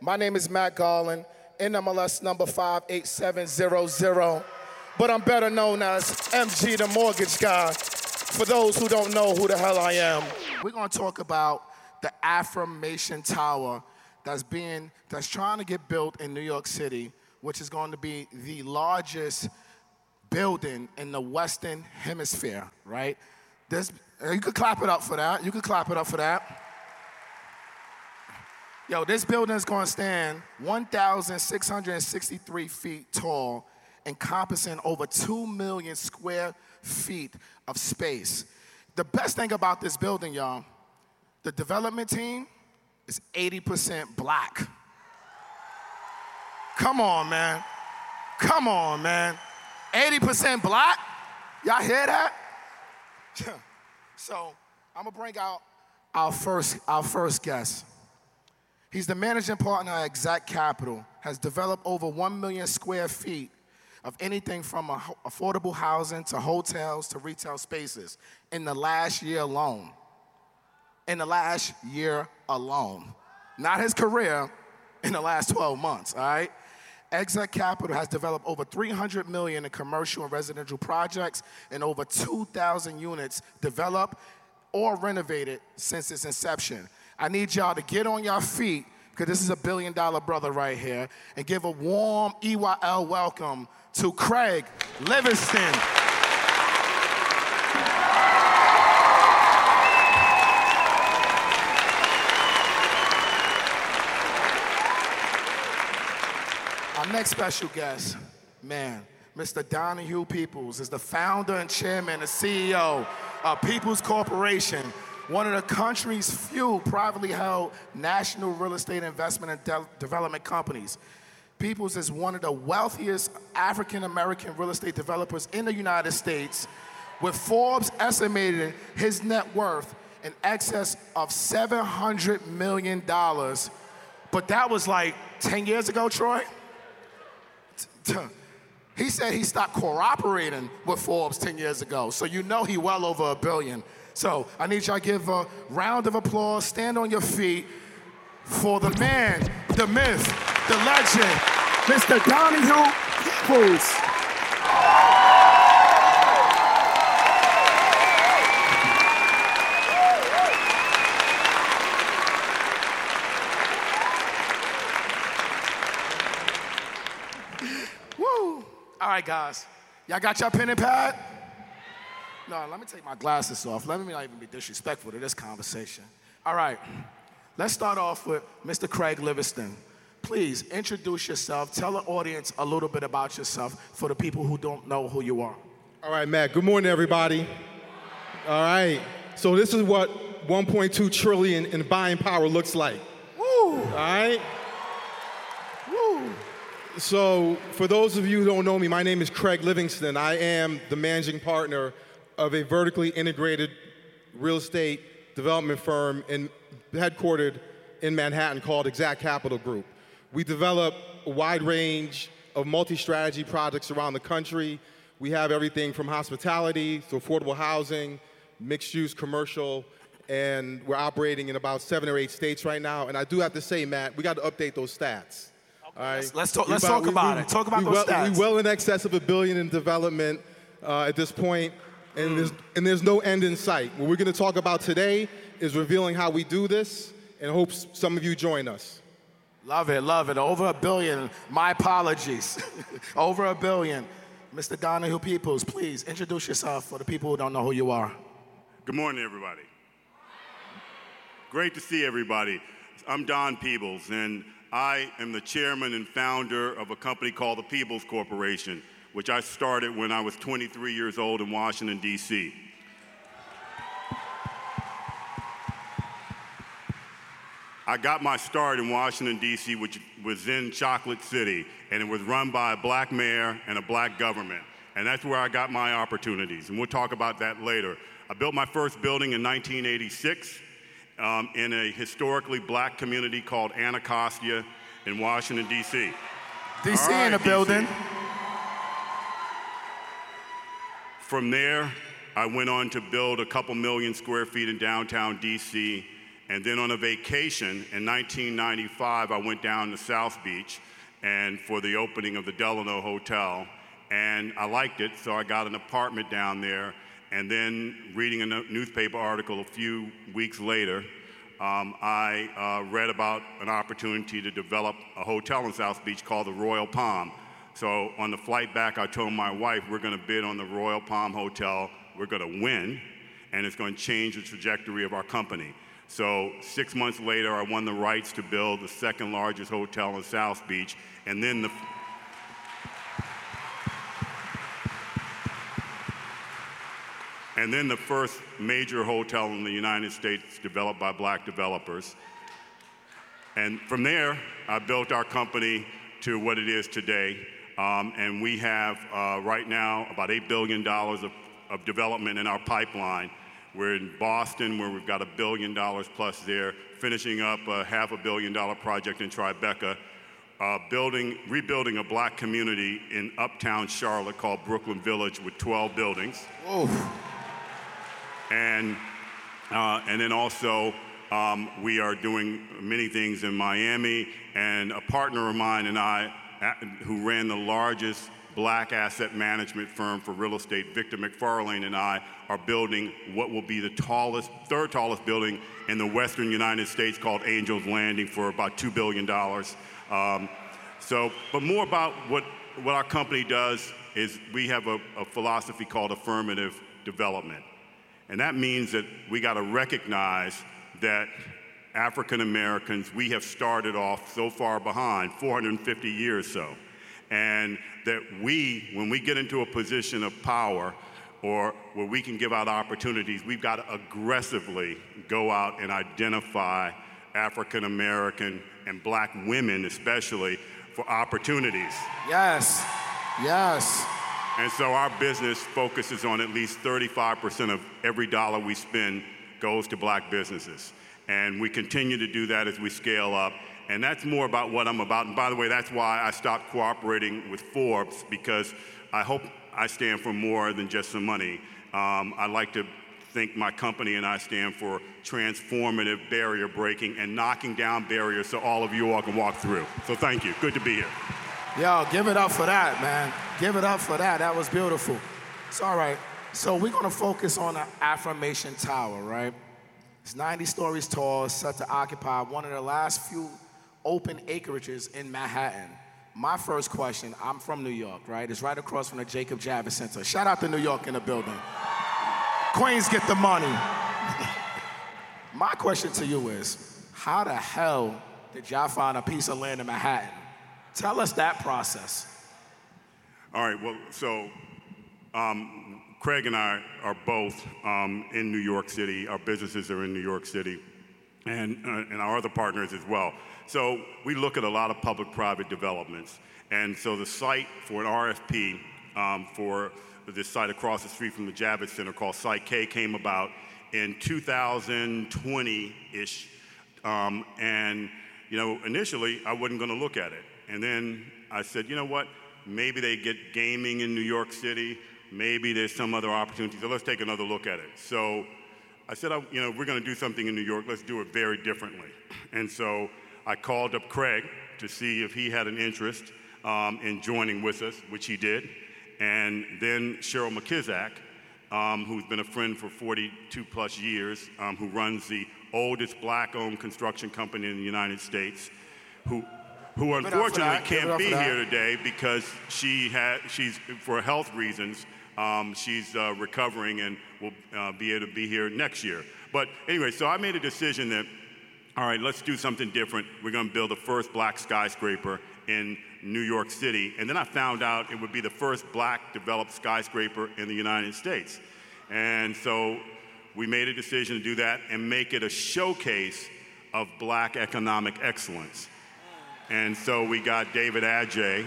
My name is Matt Garland, NMLS number 58700, but I'm better known as MG the Mortgage Guy for those who don't know who the hell I am. We're gonna talk about the Affirmation Tower that's being, that's trying to get built in New York City, which is going to be the largest building in the Western Hemisphere, right? This, you could clap it up for that. You could clap it up for that. Yo, this building is gonna stand 1,663 feet tall, encompassing over 2 million square feet of space. The best thing about this building, y'all, the development team is 80% black. Come on, man. Come on, man. 80% black? Y'all hear that? so I'm gonna bring out our first, our first guest. He's the managing partner at Exact Capital, has developed over 1 million square feet of anything from affordable housing to hotels to retail spaces in the last year alone. In the last year alone. Not his career, in the last 12 months, all right? Exact Capital has developed over 300 million in commercial and residential projects and over 2,000 units developed or renovated since its inception. I need y'all to get on your feet because this is a billion dollar brother right here and give a warm EYL welcome to Craig Livingston. Our next special guest, man, Mr. Donahue Peebles is the founder and chairman and CEO of Peebles Corporation, one of the country's few privately held national real estate investment and de- development companies. Peebles is one of the wealthiest African American real estate developers in the United States, with Forbes estimating his net worth in excess of $700 million. But that was like 10 years ago, Troy? He said he stopped cooperating with Forbes 10 years ago, so you know he well over a billion. So I need y'all to give a round of applause, stand on your feet for the man, the myth, the legend, Mr. Donahue Peebles. Woo! All right, guys. Y'all got your pen and pad? No, let me take my glasses off. Let me not even be disrespectful to this conversation. All right. Let's start off with Mr. Craig Livingston. please introduce yourself. Tell the audience a little bit about yourself for the people who don't know who you are. All right, Matt. Good morning, everybody. All right. So this is what 1.2 trillion in buying power looks like. Woo! All right. Woo! So for those of you who don't know me, my name is Craig Livingston. I am the managing partner of a vertically integrated real estate development firm in, headquartered in Manhattan called Exact Capital Group. We develop a wide range of multi-strategy projects around the country. We have everything from hospitality to affordable housing, mixed-use commercial, and we're operating in about seven or eight states right now. And I do have to say, Matt, we got to update those stats. All right? Let's- let's talk- let's talk we- about we- it. Talk about we those well, stats. We well in excess of a billion in development uh, at this point, and there's mm. and there's no end in sight. What we're going to talk about today is revealing how we do this, and hope some of you join us. Love it, love it. Over a billion. My apologies. Over a billion. Mr. Donahue Peebles, please introduce yourself for the people who don't know who you are. Good morning, everybody. Great to see everybody. I'm Don Peebles, and I am the chairman and founder of a company called the Peebles Corporation, which I started when I was 23 years old in Washington, D.C. I got my start in Washington, D.C., which was in Chocolate City, and it was run by a black mayor and a black government. And that's where I got my opportunities, and we'll talk about that later. I built my first building in 1986 um, in a historically black community called Anacostia in Washington, D.C. DC All in right, building. From there, I went on to build a couple million square feet in downtown DC. And then on a vacation in 1995, I went down to South Beach and for the opening of the Delano Hotel. And I liked it, so I got an apartment down there. And then, reading a no- newspaper article a few weeks later, um, I uh, read about an opportunity to develop a hotel in South Beach called the Royal Palm. So on the flight back, I told my wife, we're going to bid on the Royal Palm Hotel. We're going to win, and it's going to change the trajectory of our company. So six months later, I won the rights to build the second largest hotel in South Beach, and then the and then the first major hotel in the United States developed by black developers. And from there, I built our company to what it is today. Um, and we have uh, right now about $8 billion of, of development in our pipeline. We're in Boston, where we've got a billion dollars plus there, finishing up a half a billion dollar project in Tribeca, uh, building, rebuilding a black community in uptown Charlotte called Brooklyn Village with 12 buildings and uh, and then also um, we are doing many things in Miami. And a partner of mine and I, who ran the largest black asset management firm for real estate, Victor MacFarlane, and I are building what will be the tallest, third tallest building in the western United States called Angels Landing for about $2 billion. Um, so, but more about what, what our company does is we have a, a philosophy called affirmative development. And that means that we got to recognize that African Americans, we have started off so far behind, 450 years so. And that we, when we get into a position of power or where we can give out opportunities, we've got to aggressively go out and identify African American and black women, especially, for opportunities. Yes. Yes. And so our business focuses on at least 35% of every dollar we spend goes to black businesses. And we continue to do that as we scale up. And that's more about what I'm about. And by the way, that's why I stopped cooperating with Forbes because I hope I stand for more than just some money. Um, I like to think my company and I stand for transformative barrier breaking and knocking down barriers so all of you all can walk through. So thank you. Good to be here. Yo, give it up for that, man. Give it up for that. That was beautiful. It's all right. So we're gonna focus on the affirmation tower, right? It's 90 stories tall, set to occupy one of the last few open acreages in Manhattan. My first question, I'm from New York, right? It's right across from the Jacob Javits Center. Shout out to New York in the building. Queens get the money. My question to you is, how the hell did y'all find a piece of land in Manhattan. Tell us that process. All right, well, so um, Craig and I are both um, in New York City. Our businesses are in New York City, and, uh, and our other partners as well. So we look at a lot of public private developments. And so the site for an RFP um, for this site across the street from the Javits Center called Site K came about in 2020 ish. Um, and, you know, initially I wasn't going to look at it. And then I said, you know what? Maybe they get gaming in New York City. Maybe there's some other opportunity. So let's take another look at it. So I said, oh, you know, we're going to do something in New York. Let's do it very differently. And so I called up Craig to see if he had an interest um, in joining with us, which he did. And then Cheryl McKissack, um, who's been a friend for 42 plus years, um, who runs the oldest black owned construction company in the United States, who, who unfortunately can't be here today because she had, she's, for health reasons, um, she's uh, recovering and will uh, be able to be here next year. But anyway, so I made a decision that, all right, let's do something different. We're going to build the first black skyscraper in New York City. And then I found out it would be the first black developed skyscraper in the United States. And so we made a decision to do that and make it a showcase of black economic excellence. And so we got David Adjaye,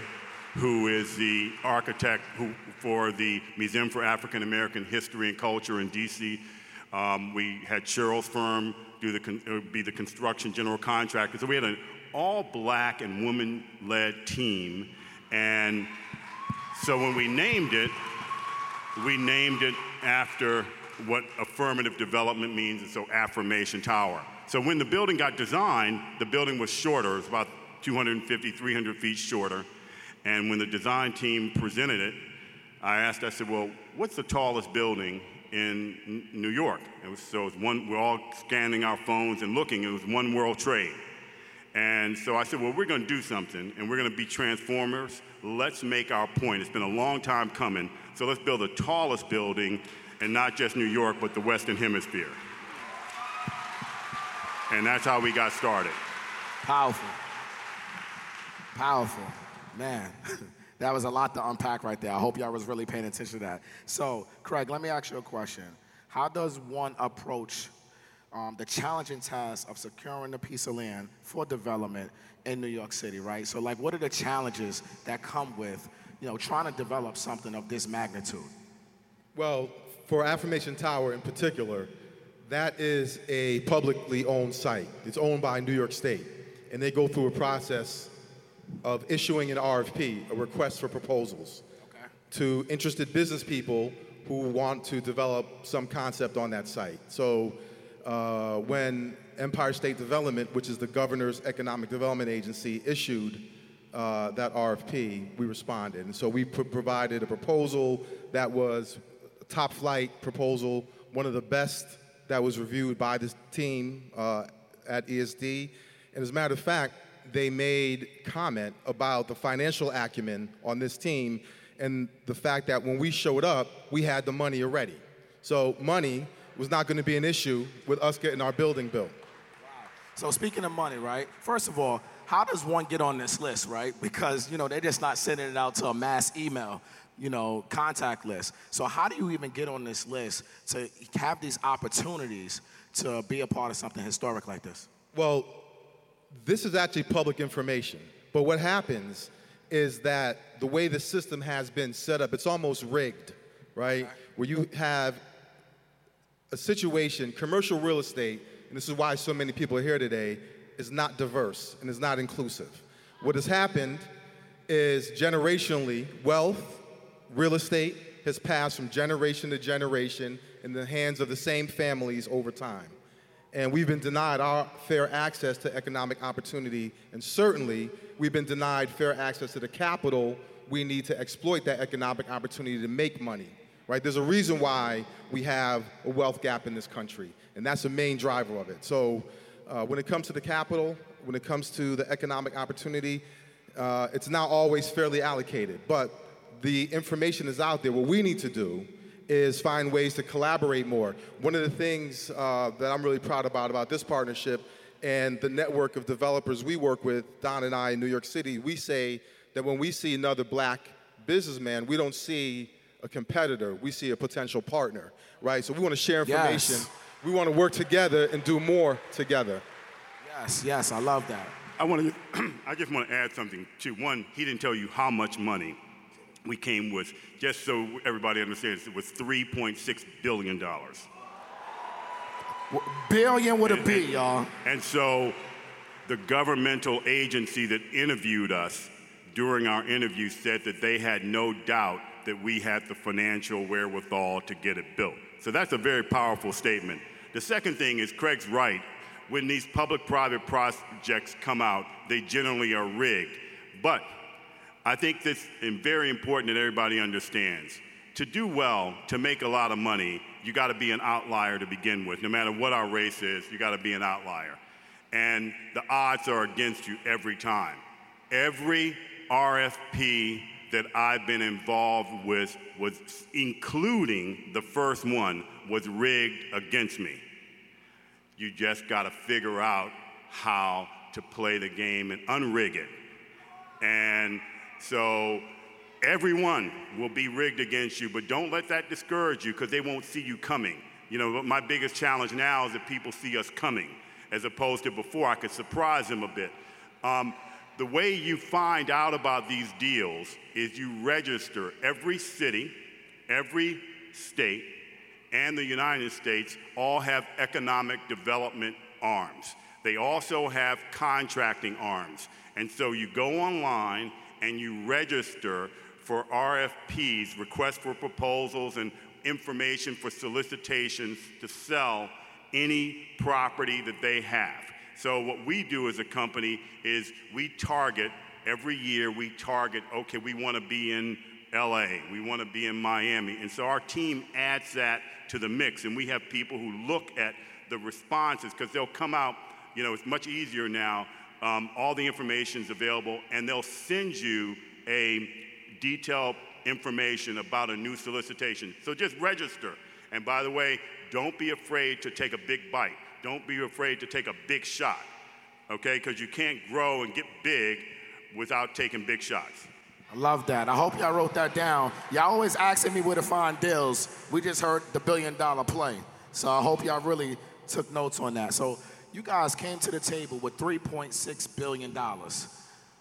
who is the architect who, for the Museum for African American History and Culture in DC. Um, we had Cheryl's firm do the, uh, be the construction general contractor. So we had an all black and woman led team. And so when we named it, we named it after what affirmative development means, and so Affirmation Tower. So when the building got designed, the building was shorter, it was about 250, 300 feet shorter. And when the design team presented it, I asked, I said, well, what's the tallest building in New York? It was, so it was one, we're all scanning our phones and looking, it was One World Trade. And so I said, well, we're going to do something, and we're going to be transformers. Let's make our point. It's been a long time coming, so let's build the tallest building in not just New York, but the Western Hemisphere. And that's how we got started. Powerful. Powerful. Man, that was a lot to unpack right there. I hope y'all was really paying attention to that. So, Craig, let me ask you a question. How does one approach um, the challenging task of securing a piece of land for development in New York City, right? So, like, what are the challenges that come with, you know, trying to develop something of this magnitude? Well, for Affirmation Tower in particular, that is a publicly owned site. It's owned by New York State, and they go through a process of issuing an RFP, a request for proposals, okay. to interested business people who want to develop some concept on that site. So uh, when Empire State Development, which is the governor's economic development agency, issued uh, that RFP, we responded. And so we pr- provided a proposal that was a top flight proposal, one of the best that was reviewed by this team uh, at ESD. And as a matter of fact, they made comment about the financial acumen on this team and the fact that when we showed up, we had the money already. So money was not going to be an issue with us getting our building built. Wow. So speaking of money, right? First of all, how does one get on this list, right? Because you know they're just not sending it out to a mass email, you know, contact list. So how do you even get on this list to have these opportunities to be a part of something historic like this? Well, this is actually public information. But what happens is that the way the system has been set up, it's almost rigged, right? Where you have a situation, commercial real estate, and this is why so many people are here today, is not diverse and is not inclusive. What has happened is generationally, wealth, real estate has passed from generation to generation in the hands of the same families over time. And we've been denied our fair access to economic opportunity, and certainly we've been denied fair access to the capital we need to exploit that economic opportunity to make money right? There's a reason why we have a wealth gap in this country, and that's the main driver of it. So uh, when it comes to the capital, when it comes to the economic opportunity, uh, it's not always fairly allocated, but the information is out there. What we need to do is find ways to collaborate more. One of the things uh, that I'm really proud about about this partnership and the network of developers we work with, Don and I in New York City, we say that when we see another black businessman, we don't see a competitor, we see a potential partner, right? So we want to share information. Yes. We want to work together and do more together. Yes, yes, I love that. I want to. I just want to add something too. One, he didn't tell you how much money we came with. Just so everybody understands, it was 3.6 billion dollars. Billion with a And- B, y'all. And so the governmental agency that interviewed us during our interview said that they had no doubt that we had the financial wherewithal to get it built. So that's a very powerful statement. The second thing is Craig's right. When these public private projects come out, they generally are rigged. But I think this is very important that everybody understands. To do well, to make a lot of money, you got to be an outlier to begin with. No matter what our race is, you got to be an outlier. And the odds are against you every time. Every RFP that I've been involved with was including the first one was rigged against me. You just got to figure out how to play the game and unrig it. And so everyone will be rigged against you, but don't let that discourage you because they won't see you coming. You know, my biggest challenge now is that people see us coming, as opposed to before I could surprise them a bit. Um, the way you find out about these deals is you register every city, every state, and the United States all have economic development arms. They also have contracting arms. And so you go online and you register for RFPs, requests for proposals, and information for solicitations to sell any property that they have. So what we do as a company is we target every year we target okay we want to be in LA, we want to be in Miami. And so our team adds that to the mix and we have people who look at the responses because they'll come out, you know, it's much easier now. Um, all the information is available and they'll send you a detailed information about a new solicitation. So just register. And by the way, don't be afraid to take a big bite. Don't be afraid to take a big shot, okay? Because you can't grow and get big without taking big shots. I love that. I hope y'all wrote that down. Y'all always asking me where to find deals. We just heard the billion dollar play. So I hope y'all really took notes on that. So you guys came to the table with $3.6 billion.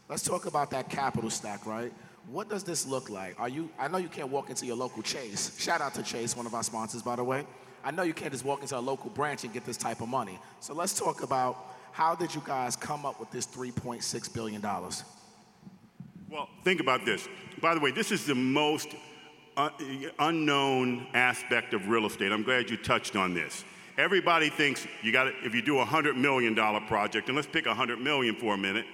Let's talk about that capital stack, right? What does this look like? Are you I know you can't walk into your local Chase. Shout out to Chase, one of our sponsors, by the way. I know you can't just walk into a local branch and get this type of money. So let's talk about how did you guys come up with this $3.6 billion? Well, think about this. By the way, this is the most uh, unknown aspect of real estate. I'm glad you touched on this. Everybody thinks you got if you do a hundred million dollar project, and let's pick a hundred million for a minute,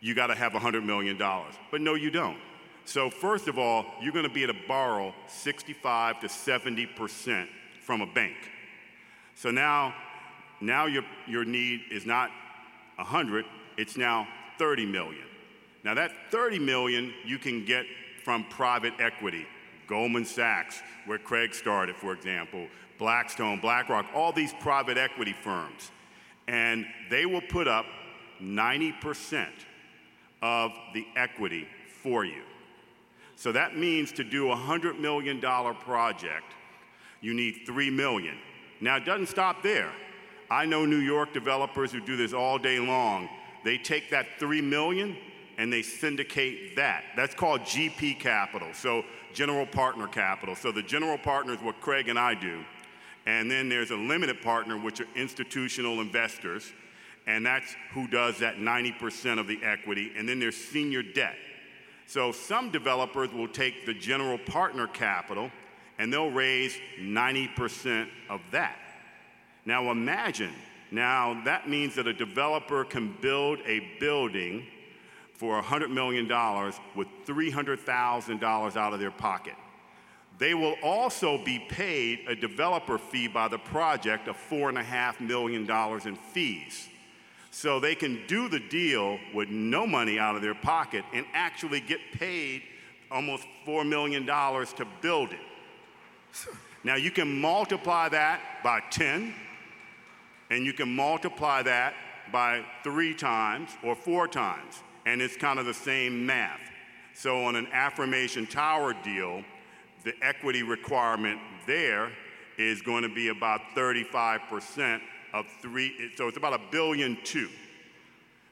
you got to have a hundred million dollars. But no, you don't. So first of all, you're going to be able to borrow 65 to 70 percent from a bank. So now, now your your need is not a 100; it's now 30 million. Now that 30 million you can get from private equity, Goldman Sachs, where Craig started, for example, Blackstone, BlackRock, all these private equity firms. And they will put up 90% of the equity for you. So that means to do a $100 million project, you need 3 million. Now it doesn't stop there. I know New York developers who do this all day long. They take that 3 million and they syndicate that. That's called GP capital, so general partner capital. So the general partner is what Craig and I do. And then there's a limited partner, which are institutional investors, and that's who does that 90% of the equity. And then there's senior debt. So some developers will take the general partner capital and they'll raise 90% of that. Now imagine, now that means that a developer can build a building for $100 million with $300,000 out of their pocket. They will also be paid a developer fee by the project of $4.5 million in fees. So they can do the deal with no money out of their pocket and actually get paid almost $4 million to build it. Now you can multiply that by 10, and you can multiply that by three times or four times, and it's kind of the same math. So on an affirmation tower deal, the equity requirement there is going to be about 35% of three, so it's about a billion two.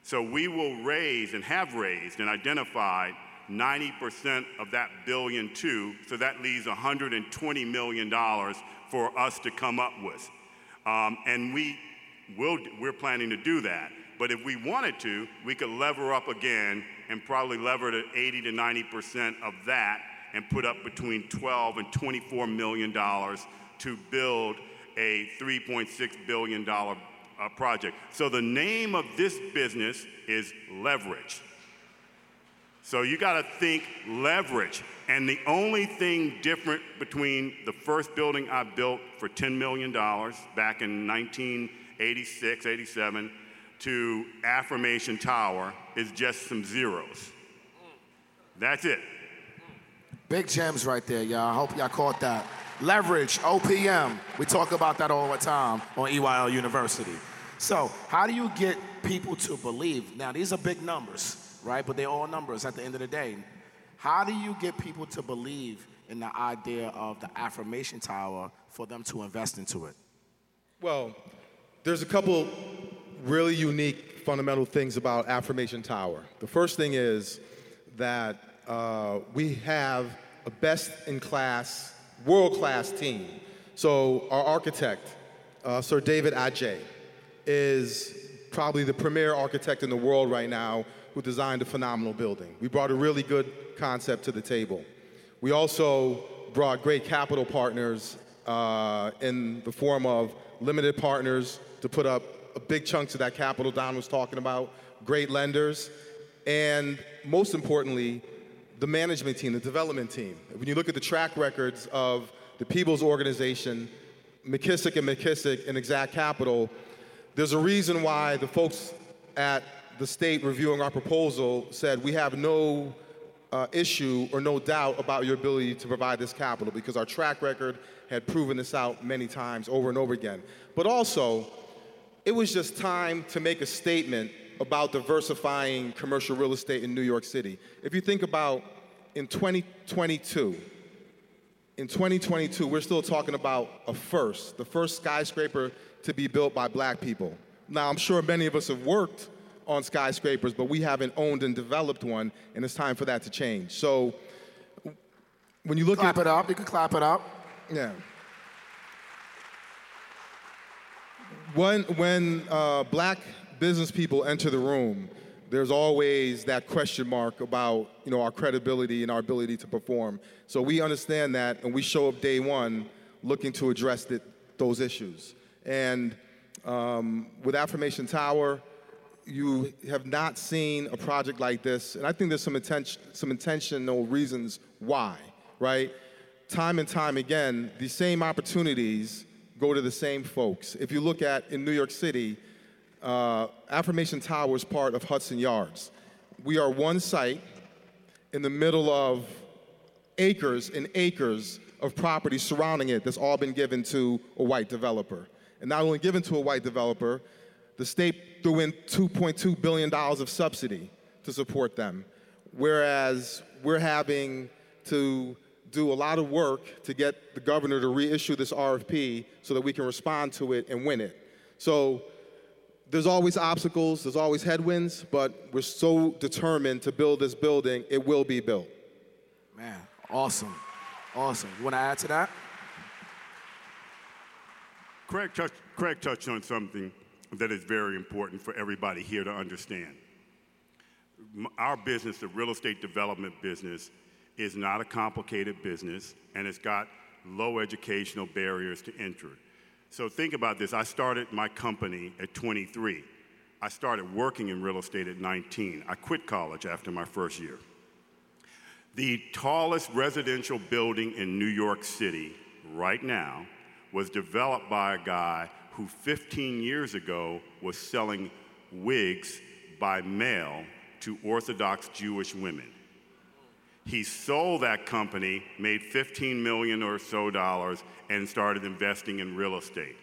So we will raise and have raised and identified 90% of that billion two, so that leaves $120 million for us to come up with. Um, and we will, we're planning to do that. But if we wanted to, we could lever up again and probably lever to 80 to 90% of that and put up between 12 and 24 million dollars to build a 3.6 billion dollar uh, project. So the name of this business is leverage. So you got to think leverage. And the only thing different between the first building I built for $10 million back in 1986, 87 to Affirmation Tower is just some zeros. That's it. Big gems right there, y'all. I hope y'all caught that. Leverage, OPM. We talk about that all the time on EYL University. So, how do you get people to believe? Now, these are big numbers, right? But they're all numbers at the end of the day. How do you get people to believe in the idea of the affirmation tower for them to invest into it? Well, there's a couple really unique fundamental things about Affirmation Tower. The first thing is that uh, we have a best in class, world class team. So, our architect, uh, Sir David Adjaye, is probably the premier architect in the world right now who designed a phenomenal building. We brought a really good concept to the table. We also brought great capital partners uh, in the form of limited partners to put up big chunks of that capital Don was talking about, great lenders, and most importantly, the management team, the development team. When you look at the track records of the Peebles Organization, McKissack and McKissack and Exact Capital, there's a reason why the folks at the state reviewing our proposal said we have no uh, issue or no doubt about your ability to provide this capital because our track record had proven this out many times over and over again. But also, it was just time to make a statement about diversifying commercial real estate in New York City. If you think about in 2022, in 2022, we're still talking about a first, the first skyscraper to be built by black people. Now, I'm sure many of us have worked on skyscrapers, but we haven't owned and developed one, and it's time for that to change. So, when you look clap at it up, you can clap it up. Yeah. When, when uh, black business people enter the room, there's always that question mark about you know, our credibility and our ability to perform. So we understand that, and we show up day one looking to address the, those issues. And um, with Affirmation Tower, you have not seen a project like this, and I think there's some, intention, some intentional reasons why, right? Time and time again, these same opportunities go to the same folks. If you look at in New York City, uh, Affirmation Tower is part of Hudson Yards. We are one site in the middle of acres and acres of property surrounding it that's all been given to a white developer. And not only given to a white developer, the state threw in $2.2 billion of subsidy to support them. Whereas we're having to do a lot of work to get the governor to reissue this RFP so that we can respond to it and win it. So there's always obstacles, there's always headwinds, but we're so determined to build this building, it will be built. Man, awesome. Awesome. You want to add to that? Craig, touch, Craig touched on something that is very important for everybody here to understand. Our business, the real estate development business, is not a complicated business and it's got low educational barriers to entry. So think about this. I started my company at 23. I started working in real estate at 19. I quit college after my first year. The tallest residential building in New York City right now was developed by a guy who 15 years ago was selling wigs by mail to Orthodox Jewish women. He sold that company, made 15 million or so dollars, and started investing in real estate.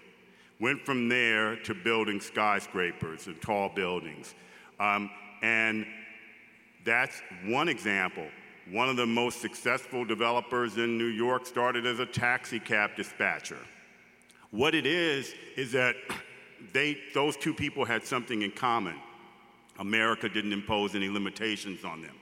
Went from there to building skyscrapers and tall buildings. Um, and that's one example. One of the most successful developers in New York started as a taxi cab dispatcher. What it is, is that they, those two people had something in common. America didn't impose any limitations on them.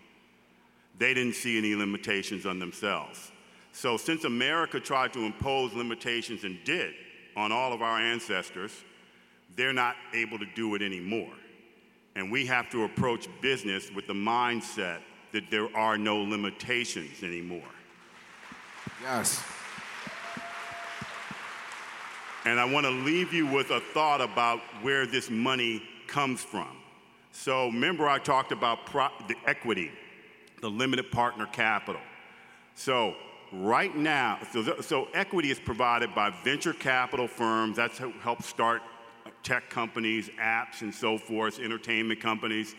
They didn't see any limitations on themselves. So, since America tried to impose limitations and did on all of our ancestors, they're not able to do it anymore. And we have to approach business with the mindset that there are no limitations anymore. Yes. And I want to leave you with a thought about where this money comes from. So, remember, I talked about pro- the equity, the limited partner capital. So, right now, so, so equity is provided by venture capital firms. That's help start tech companies, apps, and so forth, entertainment companies,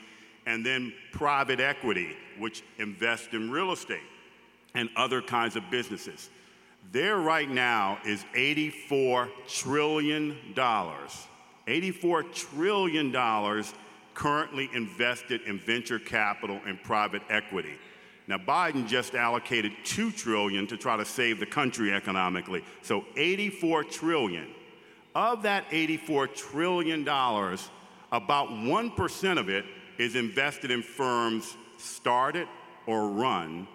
and then private equity, which invests in real estate and other kinds of businesses. There right now is $84 trillion, $84 trillion currently invested in venture capital and private equity. Now Biden just allocated 2 trillion to try to save the country economically. So 84 trillion. Of that 84 trillion dollars, about 1% of it is invested in firms started or run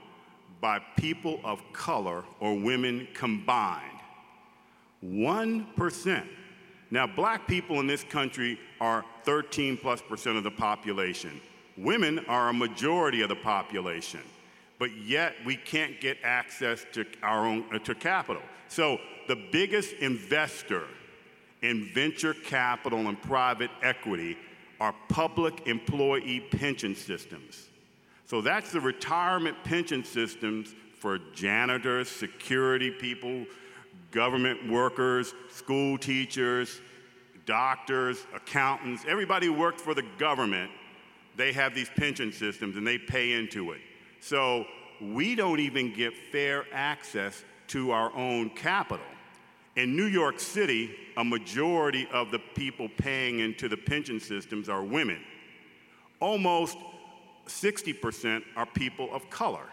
by people of color or women combined. 1%. Now, black people in this country are 13 plus percent of the population. Women are a majority of the population, but yet we can't get access to our own uh, to capital. So the biggest investor in venture capital and private equity are public employee pension systems. So that's the retirement pension systems for janitors, security people, government workers, school teachers, doctors, accountants, everybody who worked for the government, they have these pension systems and they pay into it. So we don't even get fair access to our own capital. In New York City, a majority of the people paying into the pension systems are women. Almost 60% are people of color.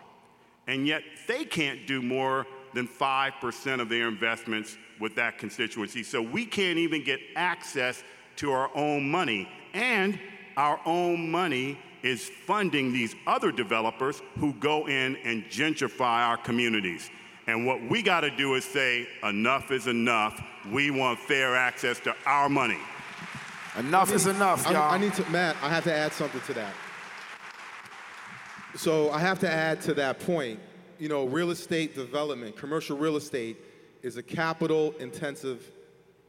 And yet they can't do more than 5% of their investments with that constituency. So we can't even get access to our own money. And our own money is funding these other developers who go in and gentrify our communities. And what we got to do is say, enough is enough. We want fair access to our money. Enough is enough, y'all. I, I need to, Matt, I have to add something to that. So I have to add to that point, you know, real estate development, commercial real estate is a capital intensive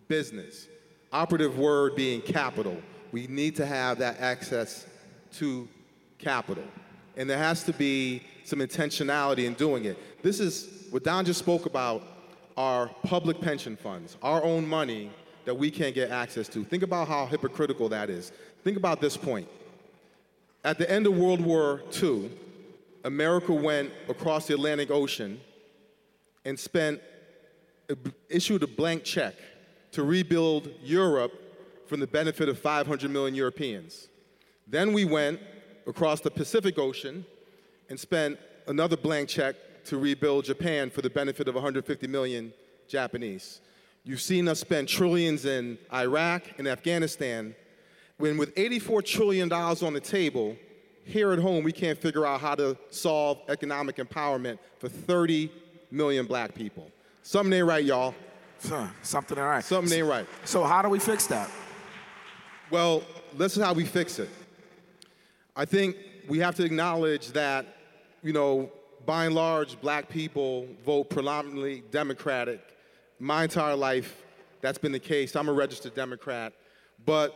business. Operative word being capital. We need to have that access to capital. And there has to be some intentionality in doing it. This is what Don just spoke about our public pension funds, our own money that we can't get access to. Think about how hypocritical that is. Think about this point. At the end of World War II, America went across the Atlantic Ocean and spent, issued a blank check to rebuild Europe from the benefit of 500 million Europeans. Then we went across the Pacific Ocean and spent another blank check to rebuild Japan for the benefit of 150 million Japanese. You've seen us spend trillions in Iraq and Afghanistan when with $84 trillion on the table, here at home, we can't figure out how to solve economic empowerment for 30 million black people. Something ain't right, y'all. Something ain't right. Something ain't right. So how do we fix that? Well, this is how we fix it. I think we have to acknowledge that, you know, by and large, black people vote predominantly Democratic. My entire life, that's been the case. I'm a registered Democrat. But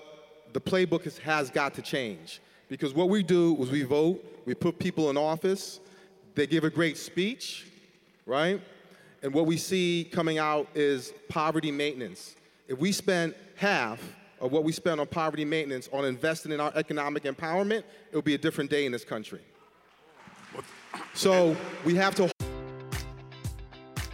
the playbook has, has got to change. Because what we do is we vote, we put people in office, they give a great speech, right? And what we see coming out is poverty maintenance. If we spend half of what we spend on poverty maintenance on investing in our economic empowerment, it will be a different day in this country. So we have to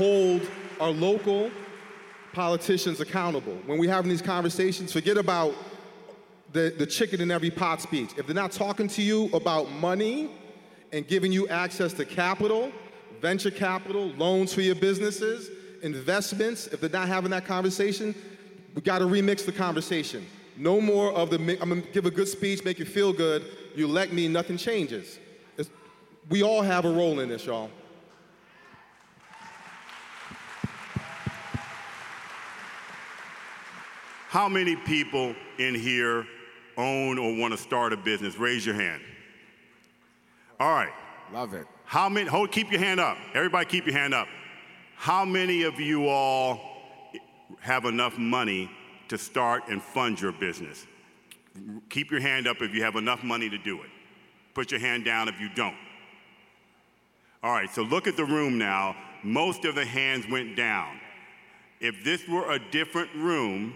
hold our local politicians accountable. When we're having these conversations, forget about the, the chicken in every pot speech. If they're not talking to you about money and giving you access to capital, venture capital, loans for your businesses, investments, if they're not having that conversation, we got to remix the conversation. No more of the, I'm gonna give a good speech, make you feel good, you elect me, nothing changes. It's, we all have a role in this, y'all. How many people in here own or want to start a business? Raise your hand. All right. Love it. How many, hold, keep your hand up. Everybody keep your hand up. How many of you all have enough money to start and fund your business? Keep your hand up if you have enough money to do it. Put your hand down if you don't. All right, so look at the room now. Most of the hands went down. If this were a different room,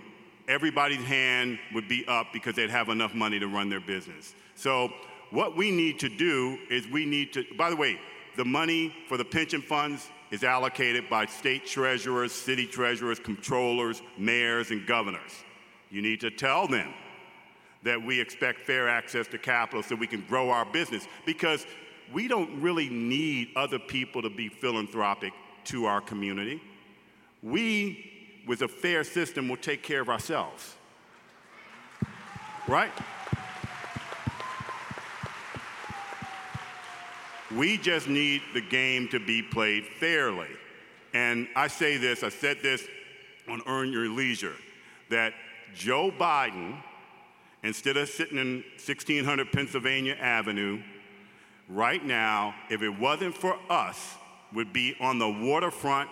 everybody's hand would be up because they'd have enough money to run their business. So, what we need to do is we need to, by the way, the money for the pension funds is allocated by state treasurers, city treasurers, controllers, mayors, and governors. You need to tell them that we expect fair access to capital so we can grow our business because we don't really need other people to be philanthropic to our community. We with a fair system, will take care of ourselves. Right? We just need the game to be played fairly. And I say this, I said this on Earn Your Leisure, that Joe Biden, instead of sitting in 1600 Pennsylvania Avenue, right now, if it wasn't for us, would be on the waterfront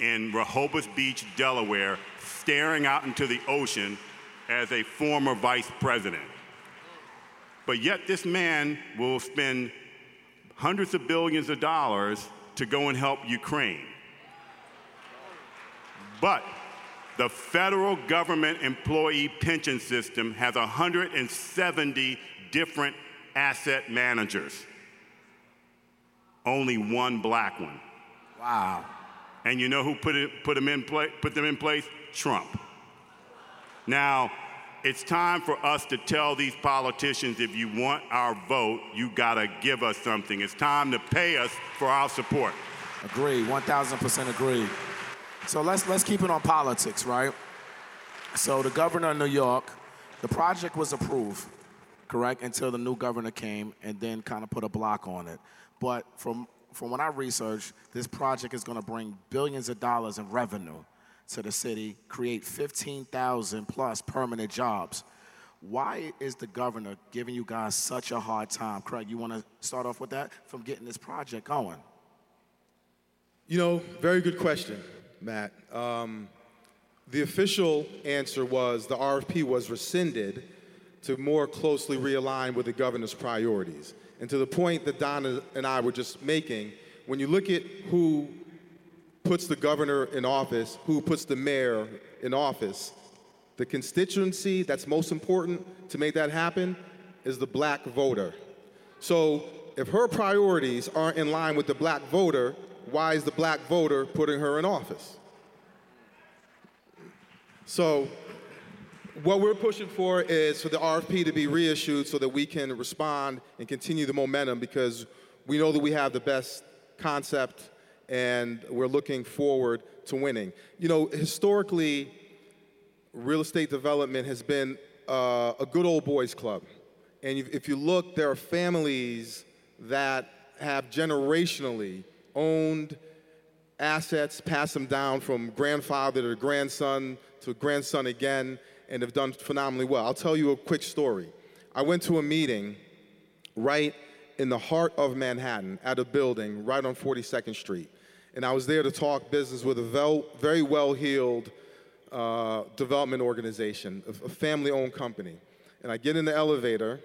in Rehoboth Beach, Delaware, staring out into the ocean as a former vice president. But yet, this man will spend hundreds of billions of dollars to go and help Ukraine. But the federal government employee pension system has 170 different asset managers, only one black one. Wow. And you know who put, it, put, them in play, put them in place? Trump. Now, it's time for us to tell these politicians if you want our vote, you gotta give us something. It's time to pay us for our support. Agree, 1000% agree. So let's, let's keep it on politics, right? So the governor of New York, the project was approved, correct, until the new governor came and then kind of put a block on it. But from from what I researched, this project is going to bring billions of dollars in revenue to the city, create 15,000 plus permanent jobs. Why is the governor giving you guys such a hard time? Craig, you want to start off with that from getting this project going? You know, very good question, Matt. Um, the official answer was the RFP was rescinded to more closely realign with the governor's priorities. And to the point that Donna and I were just making, when you look at who puts the governor in office, who puts the mayor in office, the constituency that's most important to make that happen is the black voter. So if her priorities aren't in line with the black voter, why is the black voter putting her in office? So what we're pushing for is for the RFP to be reissued so that we can respond and continue the momentum because we know that we have the best concept and we're looking forward to winning. You know, historically, real estate development has been uh, a good old boys club. And if you look, there are families that have generationally owned assets, passed them down from grandfather to grandson to grandson again and have done phenomenally well. I'll tell you a quick story. I went to a meeting right in the heart of Manhattan at a building right on 42nd Street. And I was there to talk business with a very well heeled uh, development organization, a, family owned company. And I get in the elevator,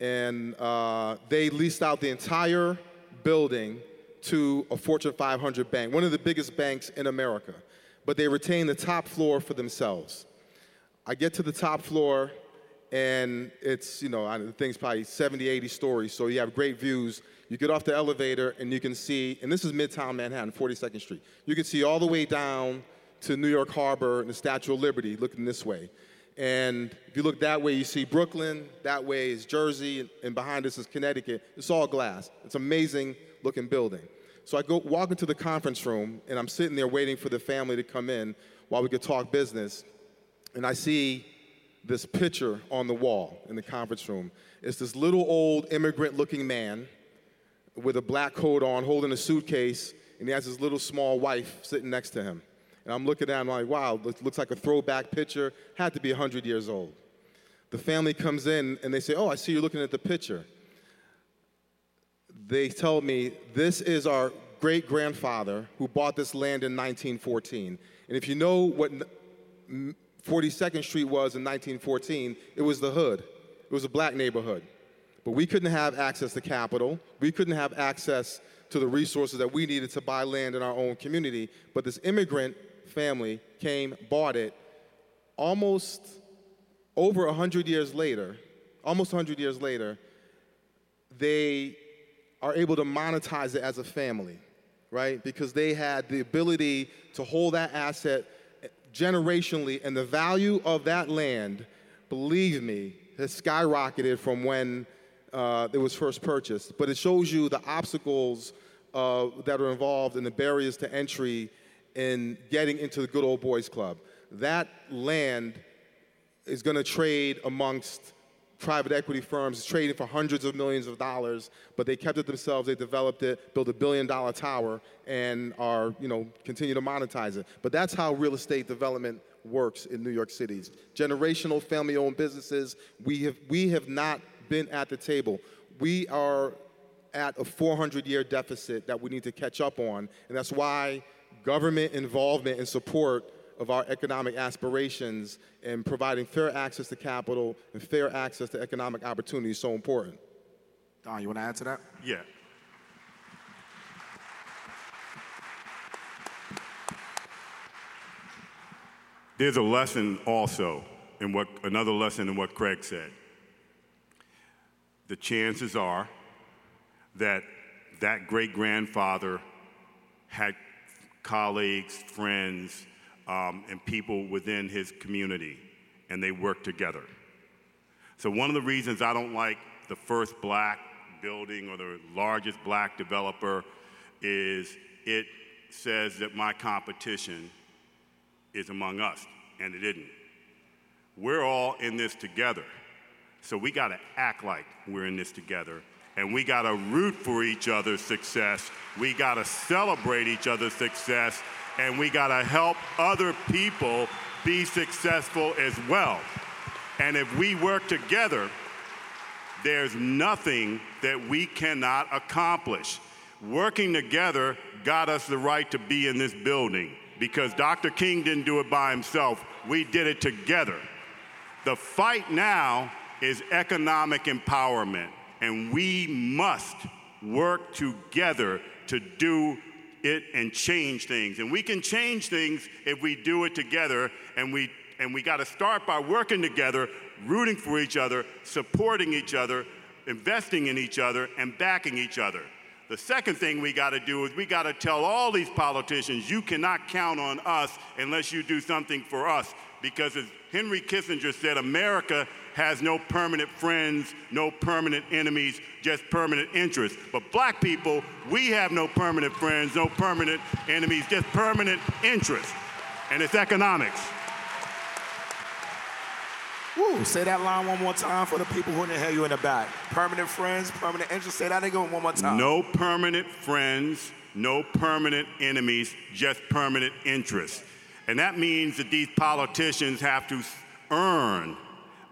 and uh, they leased out the entire building to a Fortune 500 bank, one of the biggest banks in America. But they retain the top floor for themselves. I get to the top floor, and it's, you know, the thing's probably 70, 80 stories, so you have great views. You get off the elevator, and you can see, and this is Midtown Manhattan, 42nd Street. You can see all the way down to New York Harbor and the Statue of Liberty looking this way. And if you look that way, you see Brooklyn, that way is Jersey, and behind us is Connecticut. It's all glass. It's amazing looking building. So I go walk into the conference room, and I'm sitting there waiting for the family to come in while we could talk business and I see this picture on the wall in the conference room. It's this little old immigrant looking man with a black coat on holding a suitcase, and he has his little small wife sitting next to him. And I'm looking at him like, wow, looks like a throwback picture, had to be 100 years old. The family comes in and they say, oh, I see you're looking at the picture. They tell me this is our great grandfather who bought this land in 1914. And if you know what 42nd Street was in 1914, it was the hood. It was a black neighborhood. But we couldn't have access to capital. We couldn't have access to the resources that we needed to buy land in our own community. But this immigrant family came, bought it, almost over 100 years later, almost 100 years later, they are able to monetize it as a family, right? Because they had the ability to hold that asset generationally, and the value of that land, believe me, has skyrocketed from when uh, it was first purchased. But it shows you the obstacles uh, that are involved and the barriers to entry in getting into the good old boys club. That land is going to trade amongst private equity firms trading for hundreds of millions of dollars, but they kept it themselves. They developed it, built a billion dollar tower, and are, you know, continue to monetize it. But that's how real estate development works in New York City. Generational family owned businesses. We have, we have not been at the table. We are at a 400 year deficit that we need to catch up on, and that's why government involvement and support of our economic aspirations and providing fair access to capital and fair access to economic opportunity is so important. Don, you want to add to that? Yeah. There's a lesson also in what another lesson in what Craig said. The chances are that that great grandfather had colleagues, friends, um, and people within his community, and they work together. So, one of the reasons I don't like the first black building or the largest black developer is it says that my competition is among us, and it isn't. We're all in this together. So we got to act like we're in this together and we got to root for each other's success. We got to celebrate each other's success, and we got to help other people be successful as well. And if we work together, there's nothing that we cannot accomplish. Working together got us the right to be in this building because Dr. King didn't do it by himself. We did it together. The fight now is economic empowerment and we must work together to do it and change things. And we can change things if we do it together, and we and we got to start by working together, rooting for each other, supporting each other, investing in each other, and backing each other. The second thing we got to do is we got to tell all these politicians you cannot count on us unless you do something for us. Because as Henry Kissinger said, America has no permanent friends, no permanent enemies, just permanent interests. But black people, we have no permanent friends, no permanent enemies, just permanent interests. And it's economics. Woo, say that line one more time for the people who didn't hear you in the back. Permanent friends, permanent interests. Say that again one more time. No permanent friends, no permanent enemies, just permanent interests. And that means that these politicians have to earn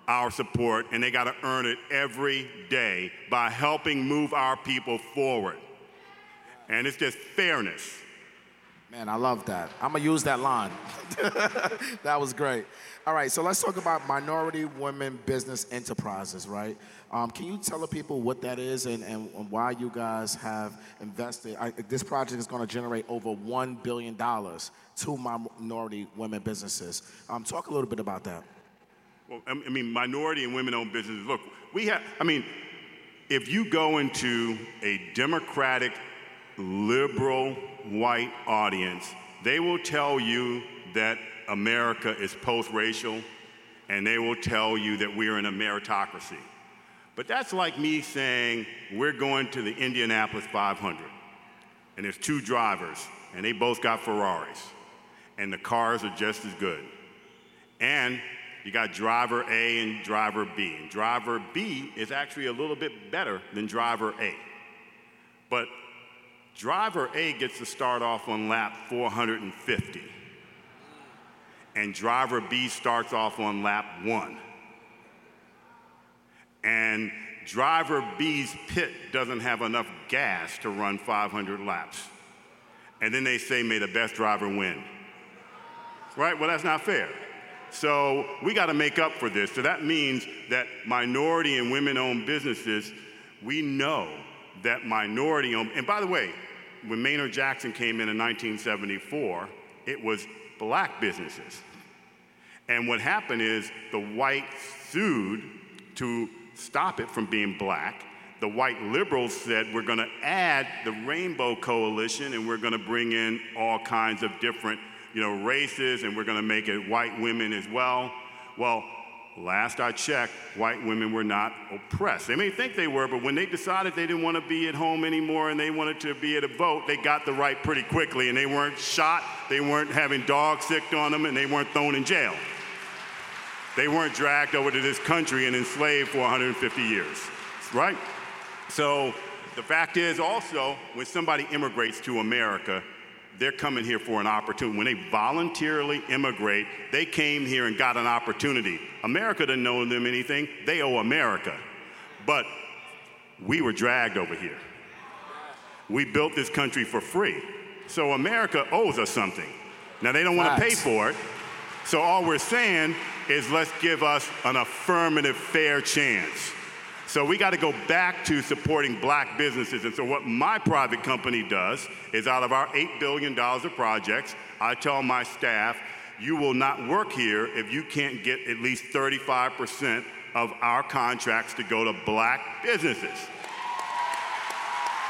our support, and they got to earn it every day by helping move our people forward. And it's just fairness. Man, I love that. I'm going to use that line. that was great. All right, so let's talk about minority women business enterprises, right? Um, can you tell the people what that is and, and, why you guys have invested? I, this project is going to generate over $1 billion to minority women businesses. Um, talk a little bit about that. Well, I mean, minority and women owned businesses. Look, we have, I mean, if you go into a Democratic, liberal, white audience, they will tell you that America is post racial, and they will tell you that we're in a meritocracy. But that's like me saying we're going to the Indianapolis 500, and there's two drivers, and they both got Ferraris, and the cars are just as good. And you got driver A and driver B. And driver B is actually a little bit better than driver A. But driver A gets to start off on lap 450. And driver B starts off on lap one. And driver B's pit doesn't have enough gas to run 500 laps. And then they say, may the best driver win. Right? Well, that's not fair. So we got to make up for this. So that means that minority and women owned businesses, we know that minority owned, and by the way, when Maynard Jackson came in in 1974, it was black businesses. And what happened is the whites sued to stop it from being black. The white liberals said, we're going to add the Rainbow Coalition and we're going to bring in all kinds of different you know, races and we're going to make it white women as well. Well, last I checked, white women were not oppressed. They may think they were, but when they decided they didn't want to be at home anymore and they wanted to be at a vote, they got the right pretty quickly and they weren't shot, they weren't having dogs sicked on them, and they weren't thrown in jail. They weren't dragged over to this country and enslaved for 150 years, right? So the fact is also, when somebody immigrates to America, they're coming here for an opportunity. When they voluntarily immigrate, they came here and got an opportunity. America didn't owe them anything, they owe America. But we were dragged over here. We built this country for free. So America owes us something. Now, they don't want to pay for it. So all we're saying is let's give us an affirmative, fair chance. So we got to go back to supporting black businesses. And so what my private company does is out of our $8 billion of projects, I tell my staff, you will not work here if you can't get at least 35% of our contracts to go to black businesses.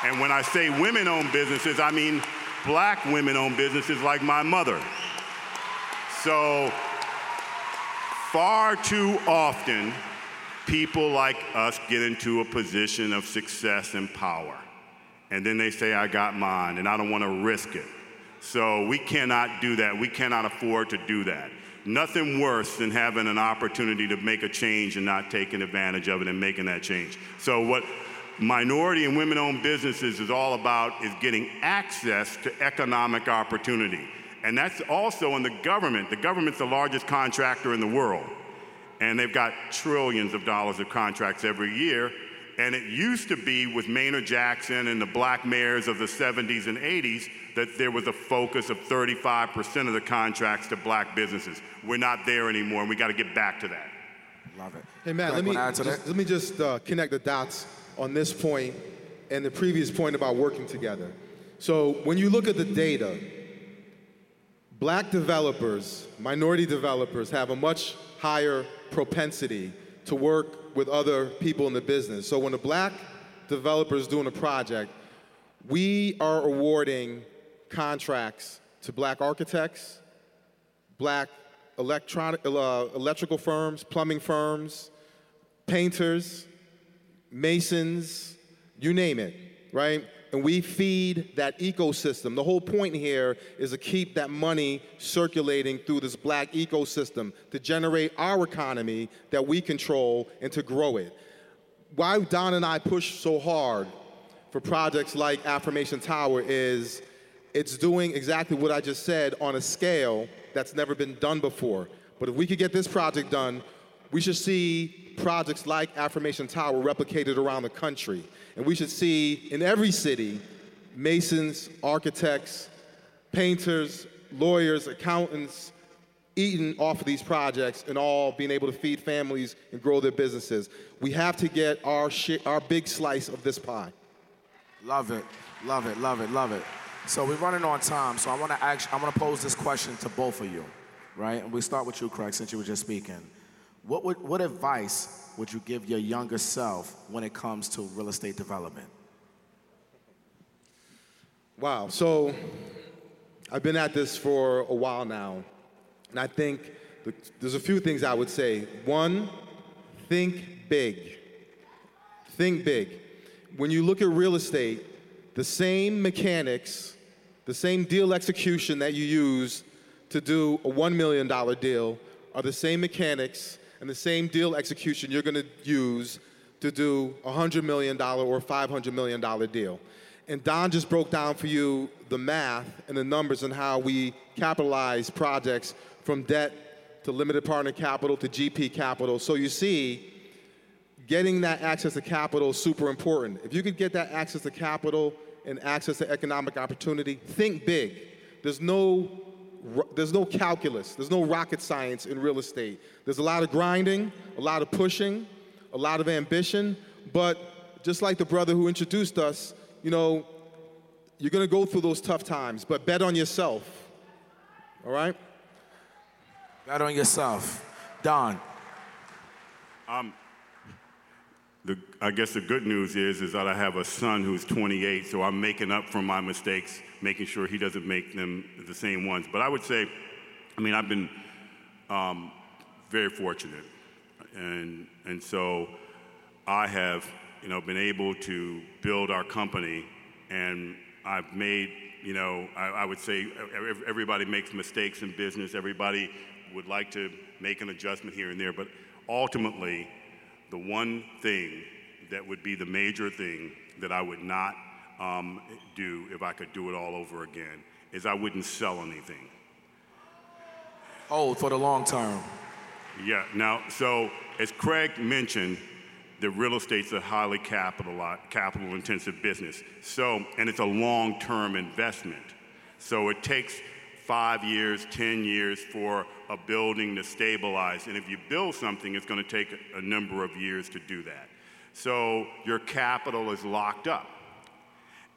And when I say women owned businesses, I mean black women owned businesses like my mother. So, far too often, people like us get into a position of success and power. And then they say, I got mine, and I don't want to risk it. So we cannot do that. We cannot afford to do that. Nothing worse than having an opportunity to make a change and not taking advantage of it and making that change. So what minority and women-owned businesses is all about is getting access to economic opportunity. And that's also in the government. The government's the largest contractor in the world. And they've got trillions of dollars of contracts every year. And it used to be with Maynard Jackson and the black mayors of the 70s and 80s that there was a focus of 35% of the contracts to black businesses. We're not there anymore, and we got to get back to that. Love it. Hey, Matt, let me, wanna add to just, let me just uh, connect the dots on this point and the previous point about working together. So, when you look at the data, black developers, minority developers, have a much higher propensity to work with other people in the business. So, when a black developer is doing a project, we are awarding contracts to black architects, black electronic, uh, electrical firms, plumbing firms, painters, masons, you name it, right? And we feed that ecosystem. The whole point here is to keep that money circulating through this black ecosystem to generate our economy that we control and to grow it. Why Don and I push so hard for projects like Affirmation Tower is it's doing exactly what I just said on a scale that's never been done before. But if we could get this project done, we should see projects like Affirmation Tower replicated around the country. And we should see in every city masons, architects, painters, lawyers, accountants eating off of these projects and all being able to feed families and grow their businesses. We have to get our, shi our big slice of this pie. Love it, love it, love it, love it. So we're running on time, so I want to ask, I want to pose this question to both of you, right? And we start with you, Craig, since you were just speaking. What would, what advice would you give your younger self when it comes to real estate development? Wow. So I've been at this for a while now, and I think the, there's a few things I would say. One, think big. Think big. When you look at real estate, the same mechanics, the same deal execution that you use to do a $1 million deal are the same mechanics and the same deal execution you're going to use to do a $100 million or $500 million deal. And Don just broke down for you the math and the numbers and how we capitalize projects from debt to limited partner capital to GP capital. So you see, getting that access to capital is super important. If you could get that access to capital and access to economic opportunity, think big. There's no there's no calculus, there's no rocket science in real estate. There's a lot of grinding, a lot of pushing, a lot of ambition, but just like the brother who introduced us, you know, you're gonna go through those tough times, but bet on yourself. All right? Bet on yourself. Don, um, The, I guess the good news is, is that I have a son who's 28, so I'm making up for my mistakes, making sure he doesn't make them the same ones. But I would say, I mean, I've been um, very fortunate, and and so I have, you know, been able to build our company, and I've made, you know, I, I would say everybody makes mistakes in business. Everybody would like to make an adjustment here and there, but ultimately the one thing that would be the major thing that I would not um, do if I could do it all over again is I wouldn't sell anything. hold for the long term. Yeah, now, so as Craig mentioned, the real estate's a highly capital, capital intensive business. So, and it's a long term investment. So it takes five years, 10 years for a building to stabilize. And if you build something, it's going to take a number of years to do that. So your capital is locked up.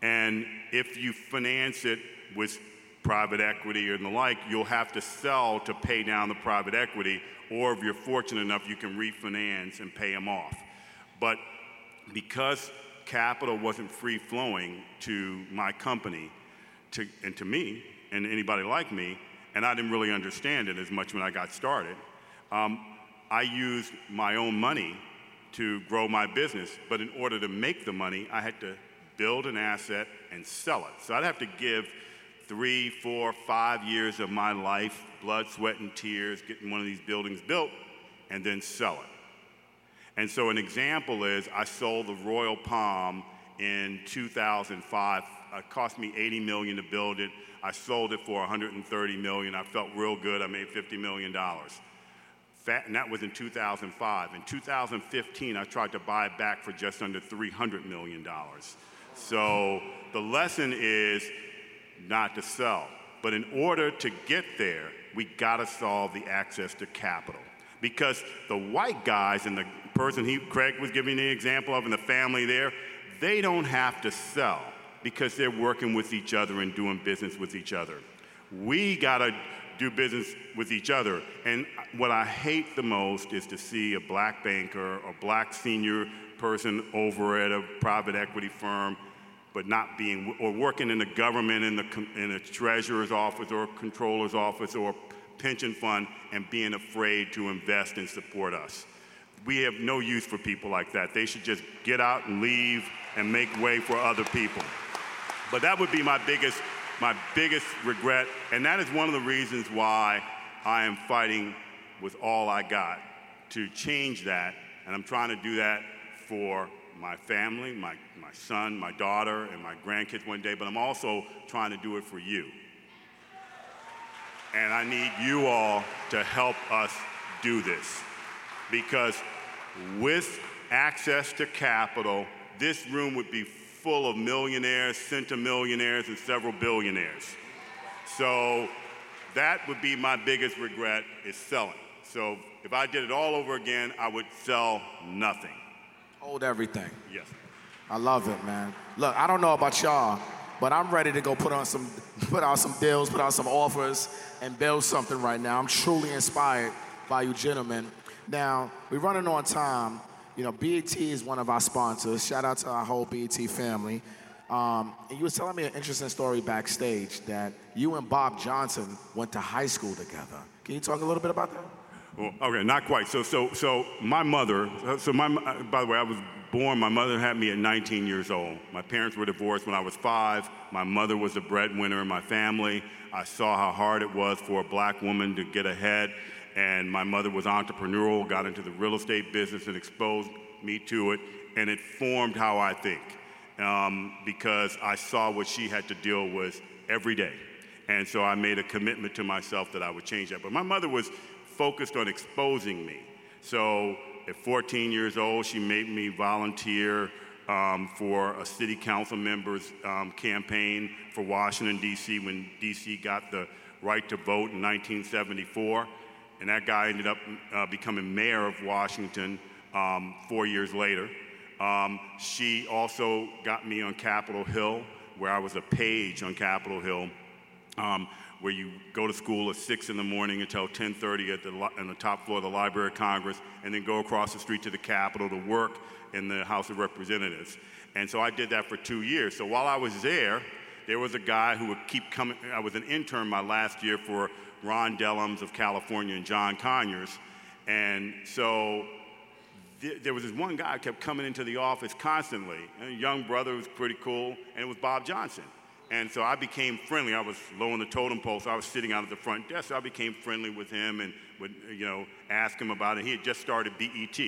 And if you finance it with private equity and the like, you'll have to sell to pay down the private equity, or if you're fortunate enough, you can refinance and pay them off. But because capital wasn't free flowing to my company to, and to me and anybody like me, and I didn't really understand it as much when I got started, um, I used my own money to grow my business. But in order to make the money, I had to build an asset and sell it. So I'd have to give three, four, five years of my life, blood, sweat, and tears, getting one of these buildings built, and then sell it. And so an example is I sold the Royal Palm in 2005. It cost me 80 million to build it. I sold it for 130 million. I felt real good. I made 50 million dollars. And that was in 2005. In 2015, I tried to buy it back for just under 300 million dollars. So the lesson is not to sell. But in order to get there, we got to solve the access to capital. Because the white guys and the person he, Craig was giving the example of and the family there, they don't have to sell because they're working with each other and doing business with each other. We got to do business with each other. And what I hate the most is to see a black banker or black senior person over at a private equity firm but not being, or working in the government in the, in the treasurer's office or a controller's office or a pension fund and being afraid to invest and support us. We have no use for people like that. They should just get out and leave and make way for other people. But that would be my biggest, my biggest regret, and that is one of the reasons why I am fighting with all I got to change that, and I'm trying to do that for my family, my, my son, my daughter, and my grandkids one day, but I'm also trying to do it for you. And I need you all to help us do this. Because with access to capital, this room would be full of millionaires, centimillionaires, and several billionaires. So that would be my biggest regret is selling. So if I did it all over again, I would sell nothing. Hold everything. Yes. I love it, man. Look, I don't know about y'all, but I'm ready to go put on some, put out some deals, put out some offers, and build something right now. I'm truly inspired by you gentlemen. Now, we're running on time. You know, BET is one of our sponsors. Shout out to our whole BET family. Um, and you were telling me an interesting story backstage that you and Bob Johnson went to high school together. Can you talk a little bit about that? Well, okay, not quite. So, so, so my mother. So my, by the way, I was born. My mother had me at 19 years old. My parents were divorced when I was five. My mother was the breadwinner in my family. I saw how hard it was for a black woman to get ahead, and my mother was entrepreneurial, got into the real estate business, and exposed me to it, and it formed how I think. Um, because I saw what she had to deal with every day. And so I made a commitment to myself that I would change that. But my mother was focused on exposing me. So at 14 years old, she made me volunteer um, for a city council member's um, campaign for Washington, D.C., when D.C. got the right to vote in 1974. And that guy ended up uh, becoming mayor of Washington um, four years later. Um, she also got me on Capitol Hill, where I was a page on Capitol Hill. Um, where you go to school at 6 in the morning until 10.30 at the, on the top floor of the Library of Congress, and then go across the street to the Capitol to work in the House of Representatives. And so I did that for two years. So while I was there, there was a guy who would keep coming. I was an intern my last year for Ron Dellums of California and John Conyers. And so th- there was this one guy kept coming into the office constantly. A young brother was pretty cool, and it was Bob Johnson. And so I became friendly. I was low on the totem pole, so I was sitting out at the front desk. So I became friendly with him and would, you know, ask him about it. He had just started BET.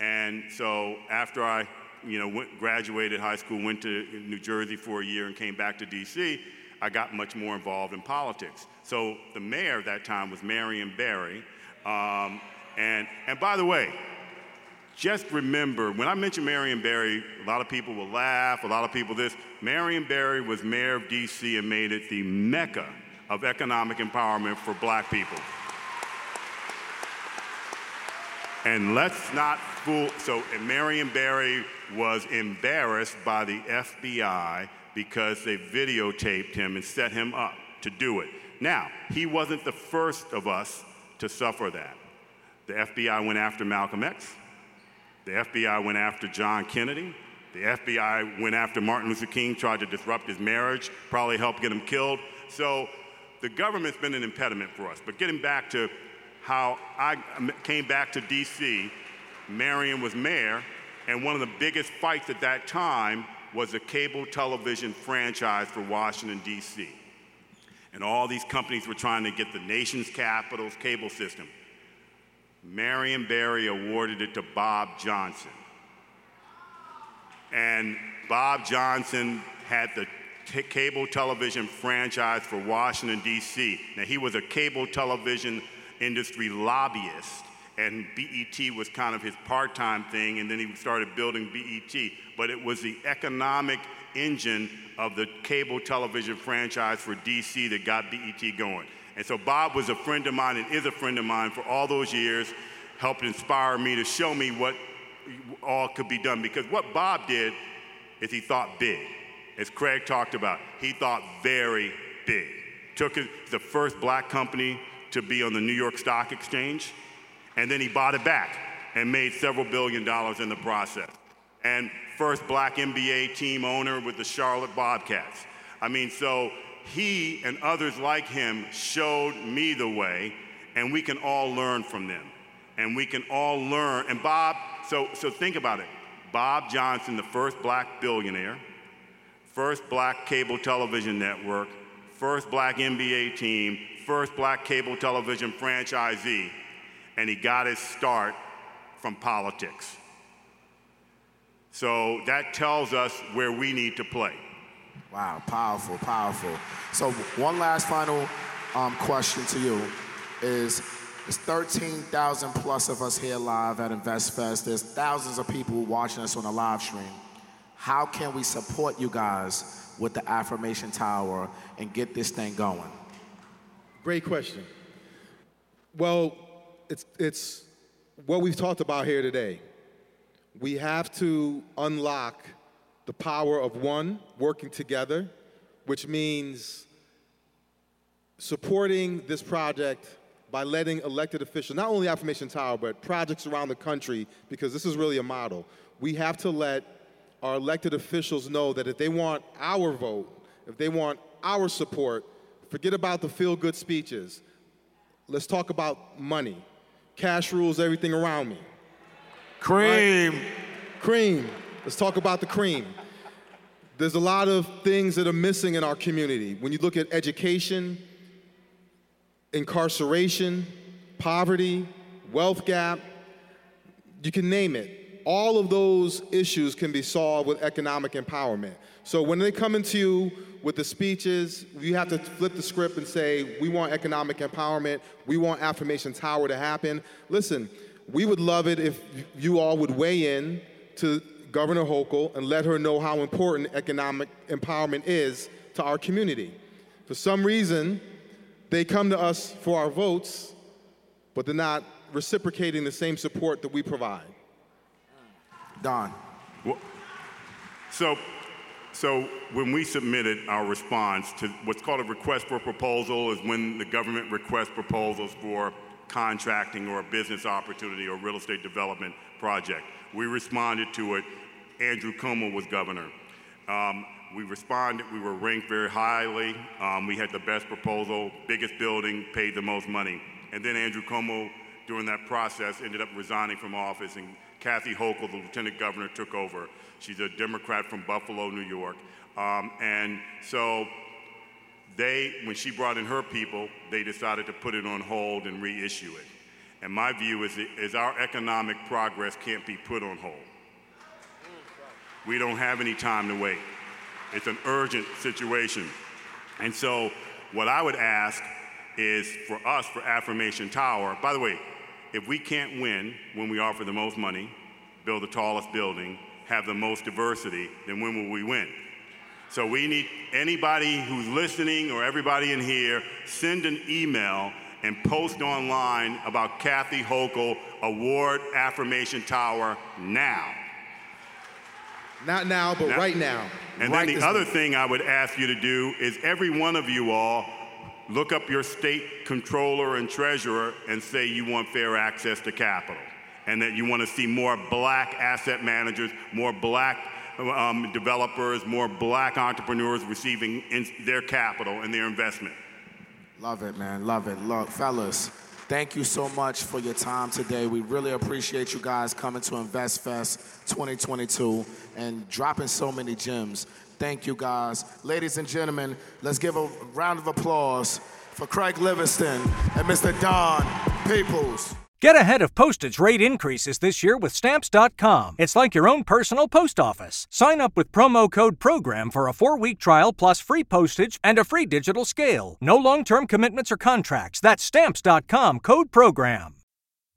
And so after I, you know, went, graduated high school, went to New Jersey for a year and came back to DC, I got much more involved in politics. So the mayor at that time was Marion Barry. Um, and, and by the way, just remember, when I mention Marion Barry, a lot of people will laugh, a lot of people this. Marion Barry was mayor of DC and made it the mecca of economic empowerment for black people. And let's not fool, so Marion Barry was embarrassed by the FBI because they videotaped him and set him up to do it. Now, he wasn't the first of us to suffer that. The FBI went after Malcolm X. The FBI went after John Kennedy. The FBI went after Martin Luther King, tried to disrupt his marriage, probably helped get him killed. So the government's been an impediment for us. But getting back to how I came back to DC, Marion was mayor, and one of the biggest fights at that time was a cable television franchise for Washington, D.C. And all these companies were trying to get the nation's capital's cable system. Marion Barry awarded it to Bob Johnson. And Bob Johnson had the t- cable television franchise for Washington, D.C. Now, he was a cable television industry lobbyist, and BET was kind of his part time thing, and then he started building BET. But it was the economic engine of the cable television franchise for DC that got BET going. And so Bob was a friend of mine and is a friend of mine for all those years, helped inspire me to show me what all could be done. Because what Bob did is he thought big. As Craig talked about, he thought very big. Took the first black company to be on the New York Stock Exchange, and then he bought it back and made several billion dollars in the process. And first black NBA team owner with the Charlotte Bobcats. I mean, so he and others like him showed me the way, and we can all learn from them. And we can all learn. And Bob, so, so think about it. Bob Johnson, the first black billionaire, first black cable television network, first black NBA team, first black cable television franchisee, and he got his start from politics. So that tells us where we need to play. Wow, powerful, powerful. So one last final um, question to you is, there's 13,000 plus of us here live at InvestFest. There's thousands of people watching us on the live stream. How can we support you guys with the Affirmation Tower and get this thing going? Great question. Well, it's, it's what we've talked about here today. We have to unlock the power of one working together, which means supporting this project by letting elected officials, not only Affirmation Tower, but projects around the country, because this is really a model. We have to let our elected officials know that if they want our vote, if they want our support, forget about the feel good speeches. Let's talk about money. Cash rules everything around me. Cream. Right? Cream. Let's talk about the cream. There's a lot of things that are missing in our community. When you look at education, incarceration, poverty, wealth gap, you can name it. All of those issues can be solved with economic empowerment. So when they come into you with the speeches, you have to flip the script and say, we want economic empowerment, we want Affirmation Tower to happen. Listen, we would love it if you all would weigh in to Governor Hochul and let her know how important economic empowerment is to our community. For some reason, they come to us for our votes, but they're not reciprocating the same support that we provide. Don. Well, so, so when we submitted our response to what's called a request for proposal is when the government requests proposals for contracting or a business opportunity or real estate development project. We responded to it. Andrew Cuomo was governor. Um, we responded, we were ranked very highly. Um, we had the best proposal, biggest building, paid the most money. And then Andrew Cuomo, during that process, ended up resigning from office, and Kathy Hochul, the lieutenant governor, took over. She's a Democrat from Buffalo, New York. Um, and so they, when she brought in her people, they decided to put it on hold and reissue it. And my view is, is our economic progress can't be put on hold. We don't have any time to wait. It's an urgent situation. And so, what I would ask is for us, for Affirmation Tower, by the way, if we can't win when we offer the most money, build the tallest building, have the most diversity, then when will we win? So we need anybody who's listening or everybody in here, send an email and post online about Kathy Hochul Award Affirmation Tower now. Not now, but now. right now. And right then the other thing I would ask you to do is every one of you all look up your state controller and treasurer and say you want fair access to capital and that you want to see more black asset managers, more black um, developers, more black entrepreneurs receiving their capital and their investment. Love it, man. Love it. Look, fellas, thank you so much for your time today. We really appreciate you guys coming to InvestFest 2022 and dropping so many gems. Thank you, guys. Ladies and gentlemen, let's give a round of applause for Craig Livingston and Mr. Don Peebles. Get ahead of postage rate increases this year with Stamps.com. It's like your own personal post office. Sign up with promo code PROGRAM for a four week trial plus free postage and a free digital scale. No long term commitments or contracts. That's Stamps.com code PROGRAM.